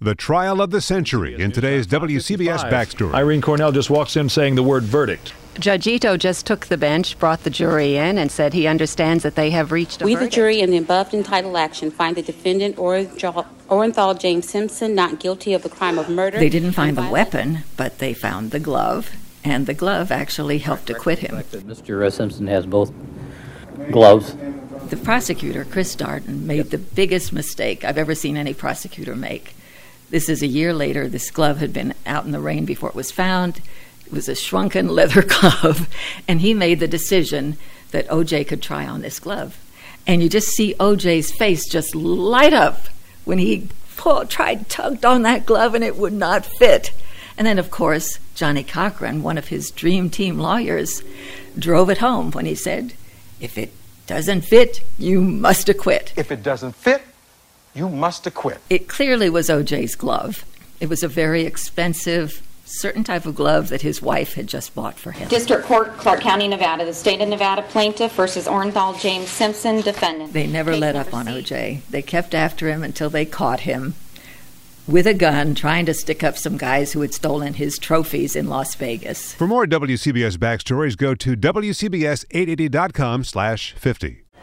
The trial of the century in today's WCBS Backstory. Irene Cornell just walks in saying the word verdict. Judge Ito just took the bench, brought the jury in, and said he understands that they have reached a We, verdict. the jury, in the above entitled action, find the defendant Orenthal Orenthal James Simpson not guilty of the crime of murder. They didn't find the and weapon, but they found the glove, and the glove actually helped acquit him. Mr. Uh, Simpson has both gloves. The prosecutor, Chris Darden, made the biggest mistake I've ever seen any prosecutor make. This is a year later. This glove had been out in the rain before it was found. It was a shrunken leather glove, and he made the decision that OJ could try on this glove. And you just see OJ's face just light up when he pulled, tried, tugged on that glove, and it would not fit. And then, of course, Johnnie Cochran, one of his dream team lawyers, drove it home when he said, If it doesn't fit, you must acquit. If it doesn't fit, you must acquit. It clearly was OJ's glove. It was a very expensive, certain type of glove that his wife had just bought for him. District Court, Clark County, Nevada. The state of Nevada plaintiff versus Orenthal James Simpson, defendant. They never let up on OJ. They kept after him until they caught him with a gun trying to stick up some guys who had stolen his trophies in Las Vegas. For more WCBS Backstories, go to WCBS880.com slash 50.